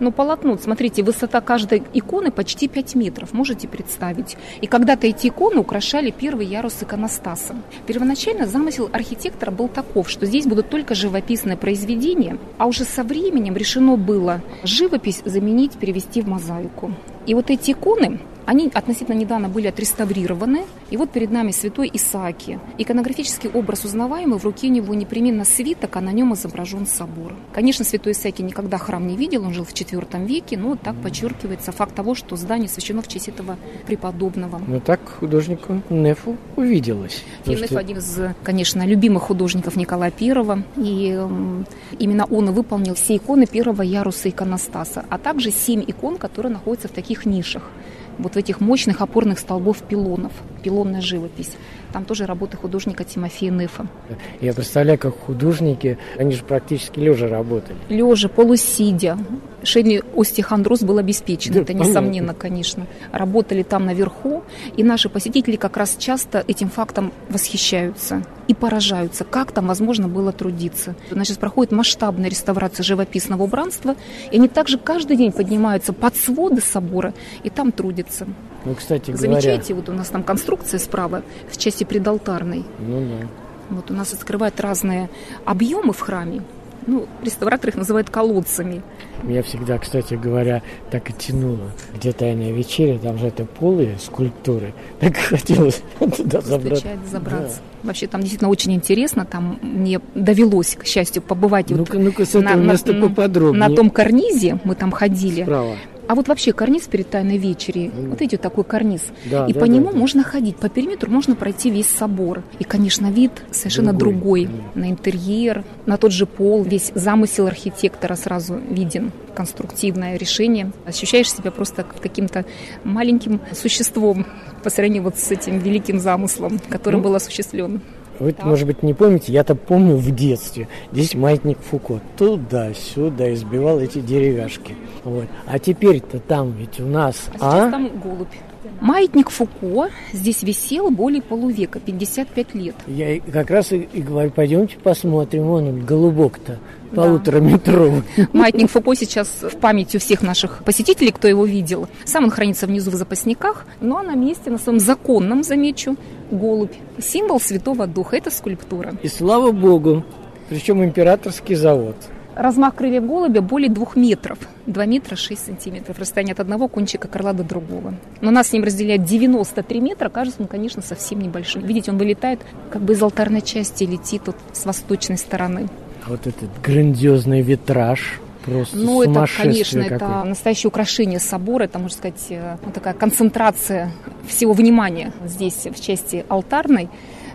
Ну, полотно, смотрите, высота каждой иконы почти 5 метров, можете представить. И когда-то эти иконы украшали первый ярус иконостаса. Первоначально замысел архитектора был таков, что здесь будут только живописные произведения, а уже со временем решено было живопись заменить, перевести в мозаику. И вот эти иконы, они относительно недавно были отреставрированы. И вот перед нами святой Исааки. Иконографический образ узнаваемый, в руке у него непременно свиток, а на нем изображен собор. Конечно, святой Исааки никогда храм не видел, он жил в IV веке, но так подчеркивается факт того, что здание освящено в честь этого преподобного. Ну так художнику Нефу увиделось. И Неф что... один из, конечно, любимых художников Николая I. И именно он выполнил все иконы первого яруса иконостаса, а также семь икон, которые находятся в таких нишах вот этих мощных опорных столбов пилонов, пилонная живопись. Там тоже работы художника Тимофея Нефа. Я представляю, как художники, они же практически лежа работали. Лежа, полусидя. Шейный остеохондроз был обеспечен, да, это несомненно, конечно. Работали там наверху, и наши посетители как раз часто этим фактом восхищаются и поражаются, как там возможно было трудиться. Значит, проходит масштабная реставрация живописного убранства, и они также каждый день поднимаются под своды собора и там трудятся. Ну, кстати говоря... Замечаете, вот у нас там конструкция справа в части предалтарной. Ну да. Вот у нас открывают разные объемы в храме. Ну, реставраторы их называют колодцами. Меня всегда, кстати говоря, так и тянуло. Где тайная вечеря, там же это полые скульптуры. Так хотелось туда забраться. забраться. Да. Вообще там действительно очень интересно. Там мне довелось, к счастью, побывать ну-ка, вот ну-ка, с этого на, места поподробнее. на том карнизе. Мы там ходили. Справа. А вот вообще карниз перед тайной вечерей, mm. вот идет такой карниз, да, и да, по да, нему да. можно ходить, по периметру можно пройти весь собор. И, конечно, вид совершенно другой, другой mm. на интерьер, на тот же пол, весь замысел архитектора сразу виден, конструктивное решение. Ощущаешь себя просто каким-то маленьким существом по сравнению вот с этим великим замыслом, который ну, был осуществлен. Вы, да. может быть, не помните, я-то помню в детстве. Здесь маятник Фуко туда-сюда избивал эти деревяшки. Вот. А теперь-то там ведь у нас... А, а? там голубь. Маятник Фуко здесь висел более полувека, 55 лет. Я как раз и, и говорю, пойдемте посмотрим, вон он, голубок-то полутораметровый. Маятник Фуко сейчас в памяти у всех наших посетителей, кто его видел. Сам он хранится внизу в запасниках, но на месте, на своем законном, замечу, голубь. Символ Святого Духа. Это скульптура. И слава Богу, причем императорский завод. Размах крыльев голубя более двух метров. два метра шесть сантиметров. Расстояние от одного кончика крыла до другого. Но нас с ним разделяет 93 метра. Кажется, он, конечно, совсем небольшой. Видите, он вылетает как бы из алтарной части, летит вот с восточной стороны. А вот этот грандиозный витраж, Просто ну, это, конечно, какое. это настоящее украшение собора, это, можно сказать, э, вот такая концентрация всего внимания здесь в части алтарной.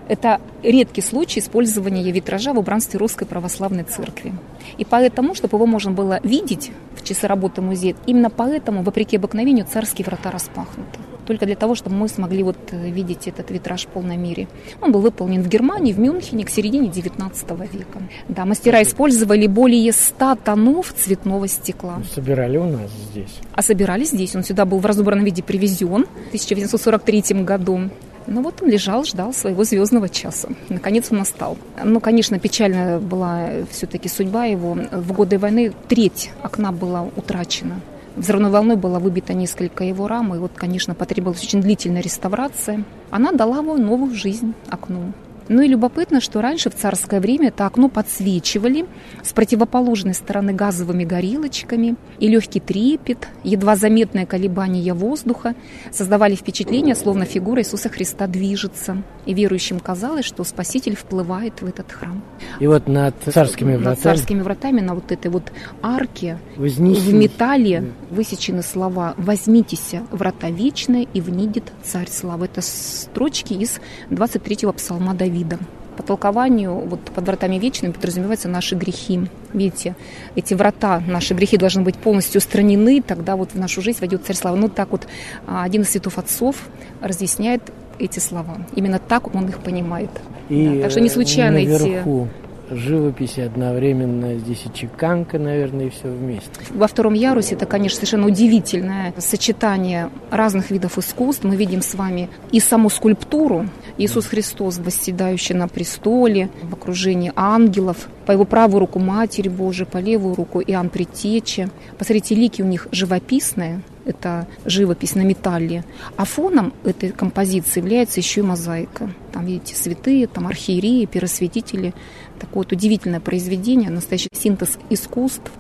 Это редкий случай использования витража в убранстве Русской Православной Церкви. И поэтому, чтобы его можно было видеть в часы работы музея, именно поэтому, вопреки обыкновению, царские врата распахнуты только для того, чтобы мы смогли вот э, видеть этот витраж в полной мере. Он был выполнен в Германии, в Мюнхене к середине 19 века. Да, мастера использовали более 100 тонов цветного стекла. Собирали у нас здесь? А собирали здесь. Он сюда был в разобранном виде привезен в 1943 году. Ну вот он лежал, ждал своего звездного часа. Наконец он настал. Ну, конечно, печальная была все-таки судьба его. В годы войны треть окна была утрачена. Взрывной волной было выбито несколько его рам, и вот, конечно, потребовалась очень длительная реставрация. Она дала ему новую жизнь окну. Ну и любопытно, что раньше в царское время это окно подсвечивали с противоположной стороны газовыми горелочками, и легкий трепет, едва заметное колебание воздуха создавали впечатление, словно фигура Иисуса Христа движется, и верующим казалось, что Спаситель вплывает в этот храм. И вот над царскими вратами, над царскими вратами на вот этой вот арке Вознесись. в металле высечены слова «Возьмитесь, врата вечные, и внидит царь славы». Это строчки из 23-го псалма Давида вида. По толкованию, вот под вратами вечными подразумеваются наши грехи. Видите, эти врата, наши грехи должны быть полностью устранены, тогда вот в нашу жизнь войдет Царь Славы. Ну, так вот а, один из святов отцов разъясняет эти слова. Именно так он их понимает. И да, так что не случайно наверху эти живописи одновременно здесь и чеканка, наверное, и все вместе. Во втором ярусе это, конечно, совершенно удивительное сочетание разных видов искусств. Мы видим с вами и саму скульптуру, Иисус Христос, восседающий на престоле, в окружении ангелов, по его правую руку Матерь Божия, по левую руку Иоанн Предтеча. Посмотрите, лики у них живописные, это живопись на металле. А фоном этой композиции является еще и мозаика. Там, видите, святые, там архиереи, пиросвятители. Такое вот удивительное произведение, настоящий синтез искусств.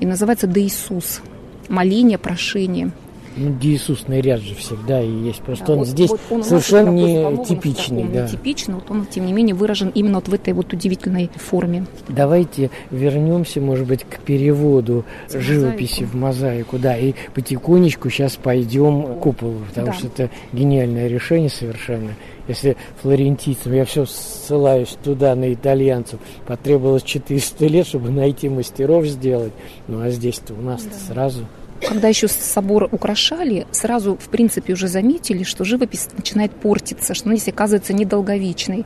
И называется «Да Иисус». Моление, прошение. Ну, Иисусный ряд же всегда и есть. Просто да, он вот, здесь вот он совершенно не типичный. Да. Типичный, вот он, тем не менее, выражен именно вот в этой вот удивительной форме. Давайте вернемся, может быть, к переводу в живописи в мозаику. Да, и потихонечку сейчас пойдем к куполу, потому да. что это гениальное решение совершенно. Если флорентийцам, я все ссылаюсь туда, на итальянцев, потребовалось 400 лет, чтобы найти мастеров сделать, ну а здесь-то у нас да. сразу когда еще собор украшали, сразу, в принципе, уже заметили, что живопись начинает портиться, что она здесь оказывается недолговечной.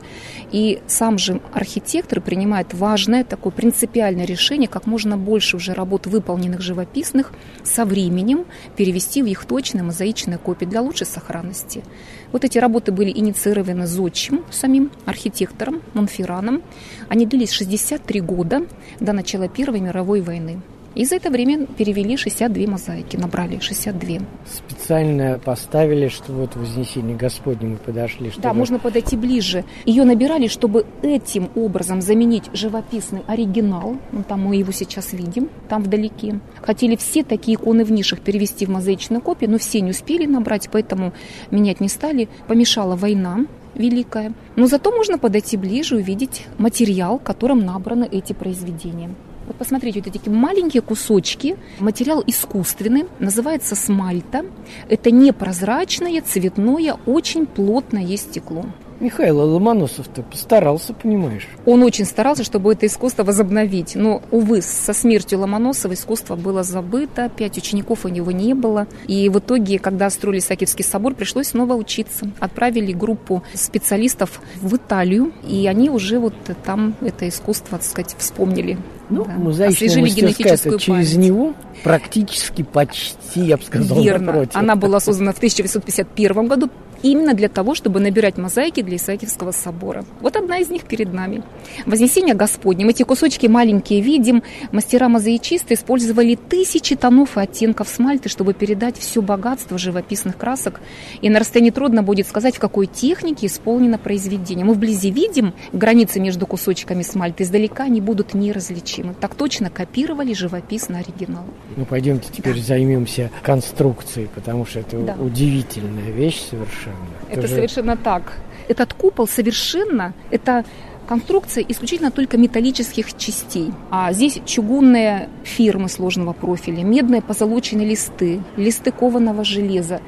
И сам же архитектор принимает важное такое принципиальное решение, как можно больше уже работ, выполненных живописных, со временем перевести в их точные мозаичные копии для лучшей сохранности. Вот эти работы были инициированы Зодчим, самим архитектором Монфераном. Они длились 63 года до начала Первой мировой войны. И за это время перевели 62 мозаики, набрали 62. Специально поставили, что вот Вознесение Господне мы подошли. Чтобы... Да, можно подойти ближе. Ее набирали, чтобы этим образом заменить живописный оригинал. Ну, там мы его сейчас видим, там вдалеке. Хотели все такие иконы в нишах перевести в мозаичную копию, но все не успели набрать, поэтому менять не стали. Помешала война, великая. Но зато можно подойти ближе и увидеть материал, которым набраны эти произведения. Вот посмотрите, вот эти маленькие кусочки. Материал искусственный, называется смальта. Это непрозрачное, цветное, очень плотное стекло. Михаил Ломоносов-то постарался, понимаешь? Он очень старался, чтобы это искусство возобновить. Но, увы, со смертью Ломоносова искусство было забыто, пять учеников у него не было. И в итоге, когда строили Сакевский собор, пришлось снова учиться. Отправили группу специалистов в Италию, и они уже вот там это искусство, так сказать, вспомнили. Ну, да. мозаичная мастерская через него практически почти, я бы сказал, Верно. напротив. Она была создана в 1951 году именно для того, чтобы набирать мозаики для Исаакиевского собора. Вот одна из них перед нами. Вознесение Господне. Мы эти кусочки маленькие видим. Мастера мозаичисты использовали тысячи тонов и оттенков смальты, чтобы передать все богатство живописных красок. И на расстоянии трудно будет сказать, в какой технике исполнено произведение. Мы вблизи видим границы между кусочками смальты, издалека они будут неразличимы. Так точно копировали живописный оригинал. Ну, пойдемте теперь да. займемся конструкцией, потому что это да. удивительная вещь совершенно. Это, это же... совершенно так. Этот купол совершенно, это конструкция исключительно только металлических частей. А здесь чугунные фирмы сложного профиля, медные позолоченные листы, листы кованого железа.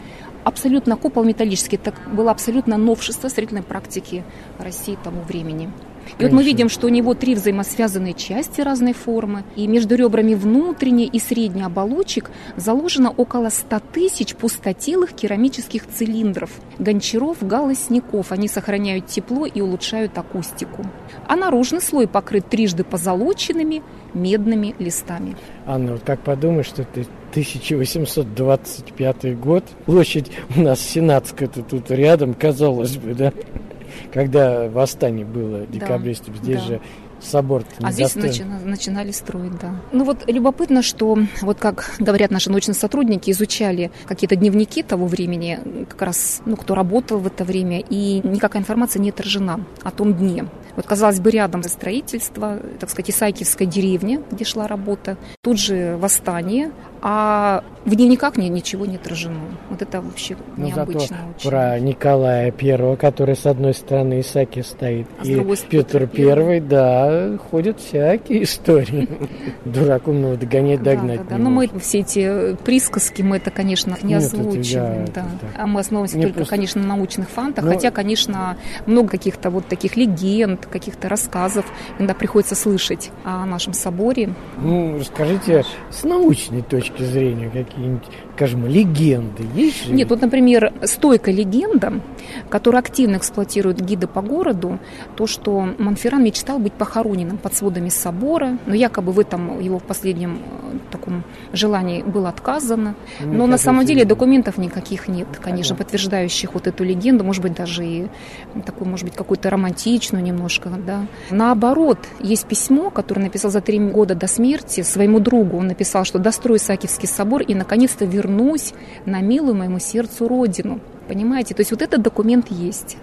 Абсолютно купол металлический. Это было абсолютно новшество строительной практики России тому времени. И вот мы видим, что у него три взаимосвязанные части разной формы, и между ребрами внутренней и средней оболочек заложено около 100 тысяч пустотелых керамических цилиндров, гончаров, галосников. Они сохраняют тепло и улучшают акустику. А наружный слой покрыт трижды позолоченными медными листами. Анна, вот как подумаешь, что ты 1825 год. Площадь у нас Сенатская-то тут рядом, казалось бы, да? Когда восстание было декабристов, да, здесь да. же собор А здесь начи- начинали строить, да. Ну вот любопытно, что вот как говорят наши научные сотрудники, изучали какие-то дневники того времени, как раз, ну, кто работал в это время, и никакая информация не отражена о том дне. Вот, казалось бы, рядом строительство, так сказать, Исаакиевская деревня, где шла работа, тут же восстание, а в дневниках мне ничего не отражено. Вот это вообще Но ну, необычно очень. Про Николая Первого, который с одной стороны Исаки стоит, а и Петр Первый, да, ходят всякие истории. Дурак умного догонять, догнать. Да, да, Но мы все эти присказки, мы это, конечно, не озвучиваем. Да. А мы основываемся только, конечно, на научных фантах, ну, хотя, конечно, много каких-то вот таких легенд, каких-то рассказов иногда приходится слышать о нашем соборе. Ну, расскажите с научной точки зрения какие-нибудь, скажем, легенды есть? Нет, вот, например, стойкая легенда, которую активно эксплуатируют гиды по городу, то, что Монферран мечтал быть похороненным под сводами собора, но якобы в этом его последнем э, таком желании было отказано. Ну, но на самом деле документов никаких нет, конечно, ага. подтверждающих вот эту легенду, может быть, даже и такую, может быть, какую-то романтичную немножко, да. Наоборот, есть письмо, которое написал за три года до смерти своему другу. Он написал, что дострой Исаакиевский собор и, наконец-то, вернусь на милую моему сердцу родину. Понимаете? То есть вот этот документ есть.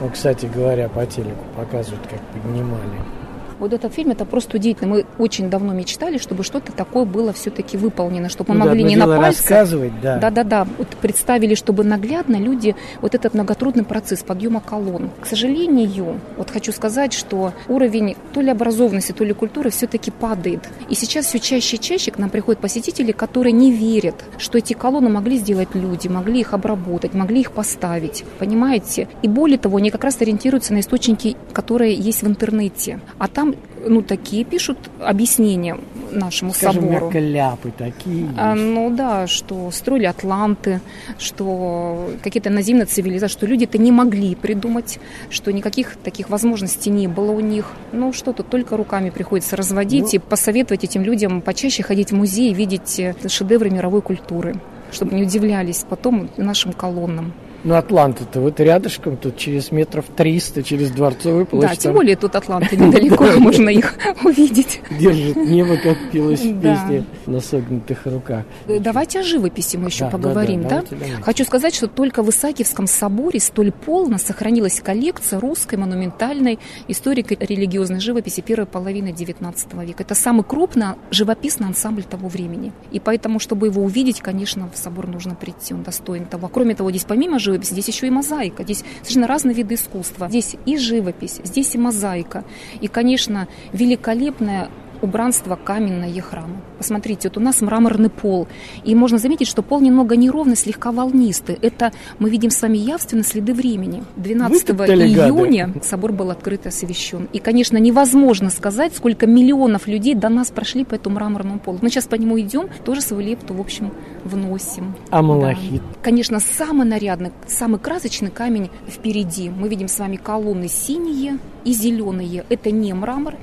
Ну, кстати говоря, по телеку показывают, как поднимали вот этот фильм, это просто удивительно. Мы очень давно мечтали, чтобы что-то такое было все-таки выполнено, чтобы мы ну, могли да, не на пальцах. рассказывать, да. Да-да-да. Вот представили, чтобы наглядно люди вот этот многотрудный процесс подъема колонн. К сожалению, вот хочу сказать, что уровень то ли образованности, то ли культуры все-таки падает. И сейчас все чаще и чаще к нам приходят посетители, которые не верят, что эти колонны могли сделать люди, могли их обработать, могли их поставить. Понимаете? И более того, они как раз ориентируются на источники, которые есть в интернете. А там там ну, такие пишут объяснения нашему Скажем, собору. ляпы такие а, ну да, что строили атланты, что какие-то наземные цивилизации, что люди-то не могли придумать, что никаких таких возможностей не было у них. Ну что тут, только руками приходится разводить ну, и посоветовать этим людям почаще ходить в музей и видеть шедевры мировой культуры, чтобы не удивлялись потом нашим колоннам. Ну, Атланта-то вот рядышком, тут через метров 300, через Дворцовую площадь. Да, тем более тут Атланта (laughs) недалеко, можно их (laughs) увидеть. Держит небо, как пилось в песне на согнутых руках. Давайте о живописи мы еще поговорим, да? Хочу сказать, что только в Исаакиевском соборе столь полно сохранилась коллекция русской монументальной историко-религиозной живописи первой половины XIX века. Это самый крупный живописный ансамбль того времени. И поэтому, чтобы его увидеть, конечно, в собор нужно прийти, он достоин того. Кроме того, здесь помимо живописи, здесь еще и мозаика. Здесь совершенно разные виды искусства. Здесь и живопись, здесь и мозаика. И, конечно, великолепная убранство каменное храма. Посмотрите, вот у нас мраморный пол, и можно заметить, что пол немного неровный, слегка волнистый. Это мы видим с вами явственно следы времени. 12 июня гады. собор был открыт и освящен. И, конечно, невозможно сказать, сколько миллионов людей до нас прошли по этому мраморному полу. Мы сейчас по нему идем, тоже свою лепту, в общем, вносим. А малахит? Да. Конечно, самый нарядный, самый красочный камень впереди. Мы видим с вами колонны синие и зеленые. Это не мрамор,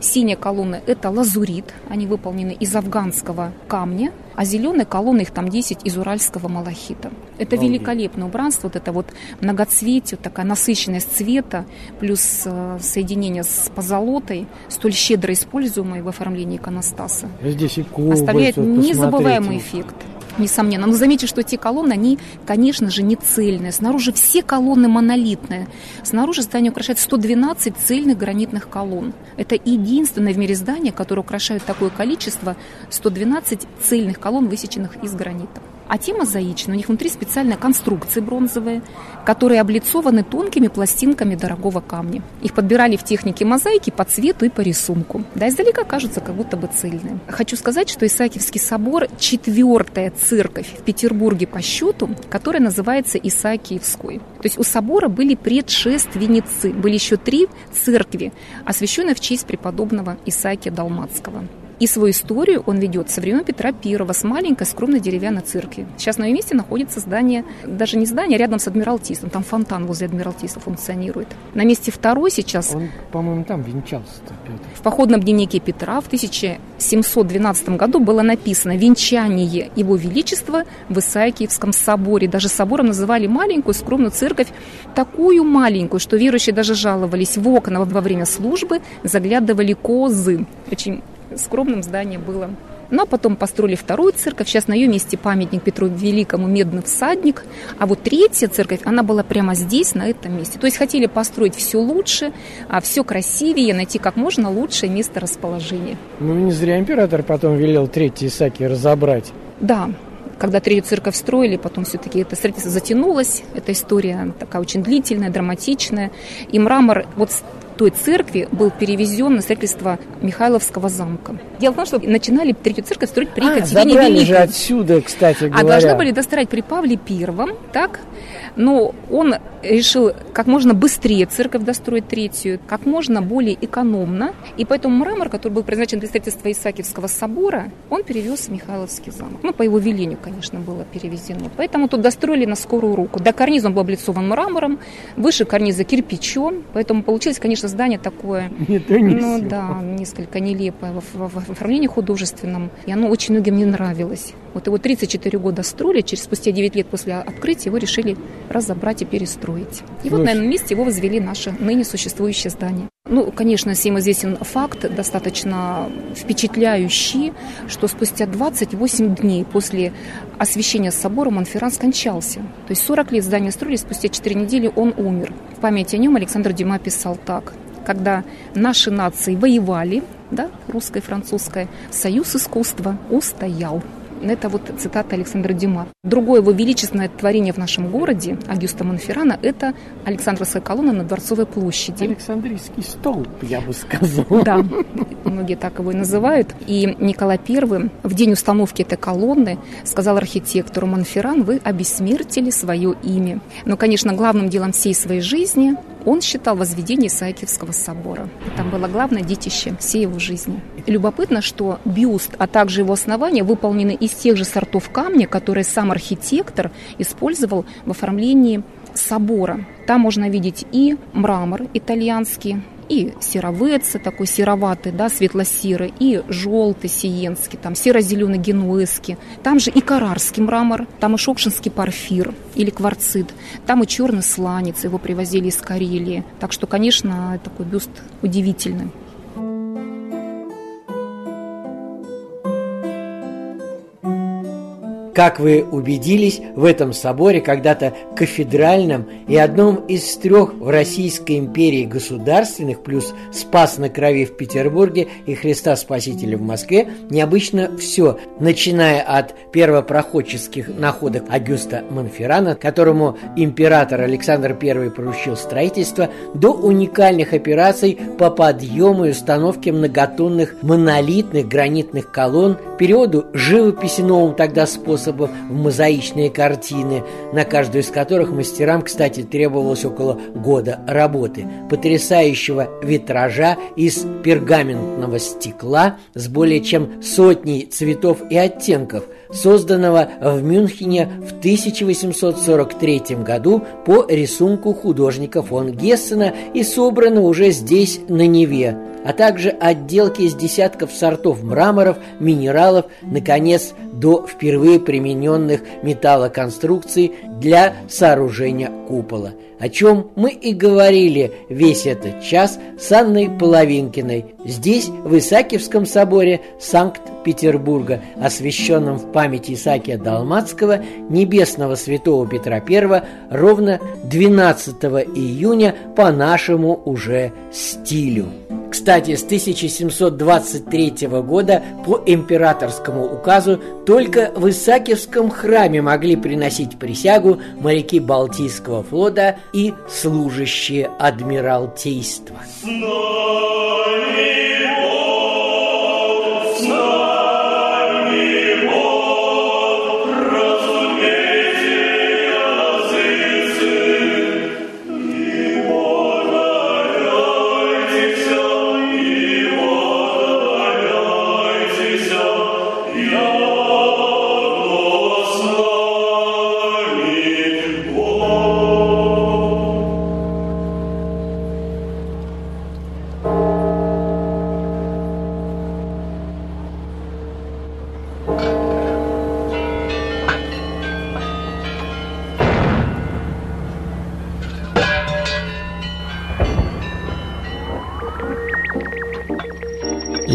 Синяя колонна – это лазурит, они выполнены из афганского камня, а зеленые колонны, их там 10, из уральского малахита. Это Обалдеть. великолепное убранство, вот это вот многоцветие, такая насыщенность цвета, плюс э, соединение с позолотой, столь щедро используемое в оформлении иконостаса. Здесь и кубы, оставляет незабываемый эффект несомненно. Но заметьте, что эти колонны, они, конечно же, не цельные. Снаружи все колонны монолитные. Снаружи здание украшает 112 цельных гранитных колонн. Это единственное в мире здание, которое украшает такое количество 112 цельных колонн, высеченных из гранита. А те мозаичные, у них внутри специальная конструкции бронзовые, которые облицованы тонкими пластинками дорогого камня. Их подбирали в технике мозаики по цвету и по рисунку. Да, издалека кажутся как будто бы цельные. Хочу сказать, что Исаакиевский собор – четвертая церковь в Петербурге по счету, которая называется Исаакиевской. То есть у собора были предшественницы, были еще три церкви, освященные в честь преподобного Исаакия Далматского. И свою историю он ведет со времен Петра Первого с маленькой скромной деревянной церкви. Сейчас на ее месте находится здание, даже не здание, а рядом с Адмиралтейством. Там фонтан возле Адмиралтейства функционирует. На месте второй сейчас... Он, по-моему, там венчался Петр. В походном дневнике Петра в 1712 году было написано «Венчание Его Величества в Исаакиевском соборе». Даже собором называли маленькую скромную церковь, такую маленькую, что верующие даже жаловались в окна во время службы, заглядывали козы. Очень скромным здание было. Но потом построили вторую церковь. Сейчас на ее месте памятник Петру Великому медный всадник. А вот третья церковь, она была прямо здесь, на этом месте. То есть хотели построить все лучше, а все красивее, найти как можно лучшее место расположения. Ну, не зря император потом велел третий Исаки разобрать. Да, когда третью церковь строили, потом все-таки это строительство затянулось. Эта история такая очень длительная, драматичная. И мрамор, вот той церкви был перевезен на строительство Михайловского замка. Дело в том, что начинали третью церковь строить при а, Екатерине Великой. же отсюда, кстати говоря. А должны были достроить при Павле Первом, так? Но он решил как можно быстрее церковь достроить третью, как можно более экономно. И поэтому мрамор, который был предназначен для строительства Исаакиевского собора, он перевез в Михайловский замок. Ну, по его велению, конечно, было перевезено. Поэтому тут достроили на скорую руку. До карниза он был облицован мрамором, выше карниза кирпичом. Поэтому получилось, конечно, здание такое, (laughs) Не то, не ну сё. да, несколько нелепое в, в- в оформлении художественном. И оно очень многим не нравилось. Вот его 34 года строили, через спустя 9 лет после открытия его решили разобрать и перестроить. И вот Слушай. на этом месте его возвели наше ныне существующее здание. Ну, конечно, всем известен факт, достаточно впечатляющий, что спустя 28 дней после освящения собора Монферран скончался. То есть 40 лет здание строили, спустя 4 недели он умер. В память о нем Александр Дюма писал так. Когда наши нации воевали, да, русская и французская, союз искусства устоял. Это вот цитата Александра Дюма. Другое его величественное творение в нашем городе, Агюста Монферрана, это Александровская колонна на Дворцовой площади. Александрийский столб, я бы сказал. Да, многие так его и называют. И Николай I в день установки этой колонны сказал архитектору Монферран, вы обессмертили свое имя. Но, конечно, главным делом всей своей жизни он считал возведение Исаакиевского собора. Это было главное детище всей его жизни. Любопытно, что бюст, а также его основания выполнены из тех же сортов камня, которые сам архитектор использовал в оформлении собора. Там можно видеть и мрамор итальянский, и серовеца, такой сероватый, да, светло-серый, и желтый сиенский, там серо-зеленый генуэзский. Там же и карарский мрамор, там и шокшинский порфир или кварцит, там и черный сланец, его привозили из Карелии. Так что, конечно, такой бюст удивительный. Как вы убедились, в этом соборе, когда-то кафедральном и одном из трех в Российской империи государственных, плюс Спас на крови в Петербурге и Христа Спасителя в Москве, необычно все, начиная от первопроходческих находок Агюста Монферрана, которому император Александр I поручил строительство, до уникальных операций по подъему и установке многотонных монолитных гранитных колонн, периоду живописи новым тогда способом в мозаичные картины, на каждую из которых мастерам, кстати, требовалось около года работы, потрясающего витража из пергаментного стекла с более чем сотней цветов и оттенков, созданного в Мюнхене в 1843 году по рисунку художника фон Гессена и собранного уже здесь, на Неве, а также отделки из десятков сортов мраморов, минералов, наконец, до впервые примененных металлоконструкций для сооружения купола, о чем мы и говорили весь этот час с Анной Половинкиной здесь, в Исаакиевском соборе Санкт-Петербурга, освященном в память Исаакия Далмацкого, небесного святого Петра I, ровно 12 июня по нашему уже стилю. Кстати, с 1723 года по императорскому указу только в Исаакиевском храме могли приносить присягу моряки Балтийского флота и служащие адмиралтейства.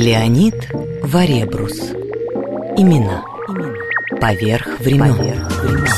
Леонид Варебрус. Имена. Поверх времен, Поверх времен.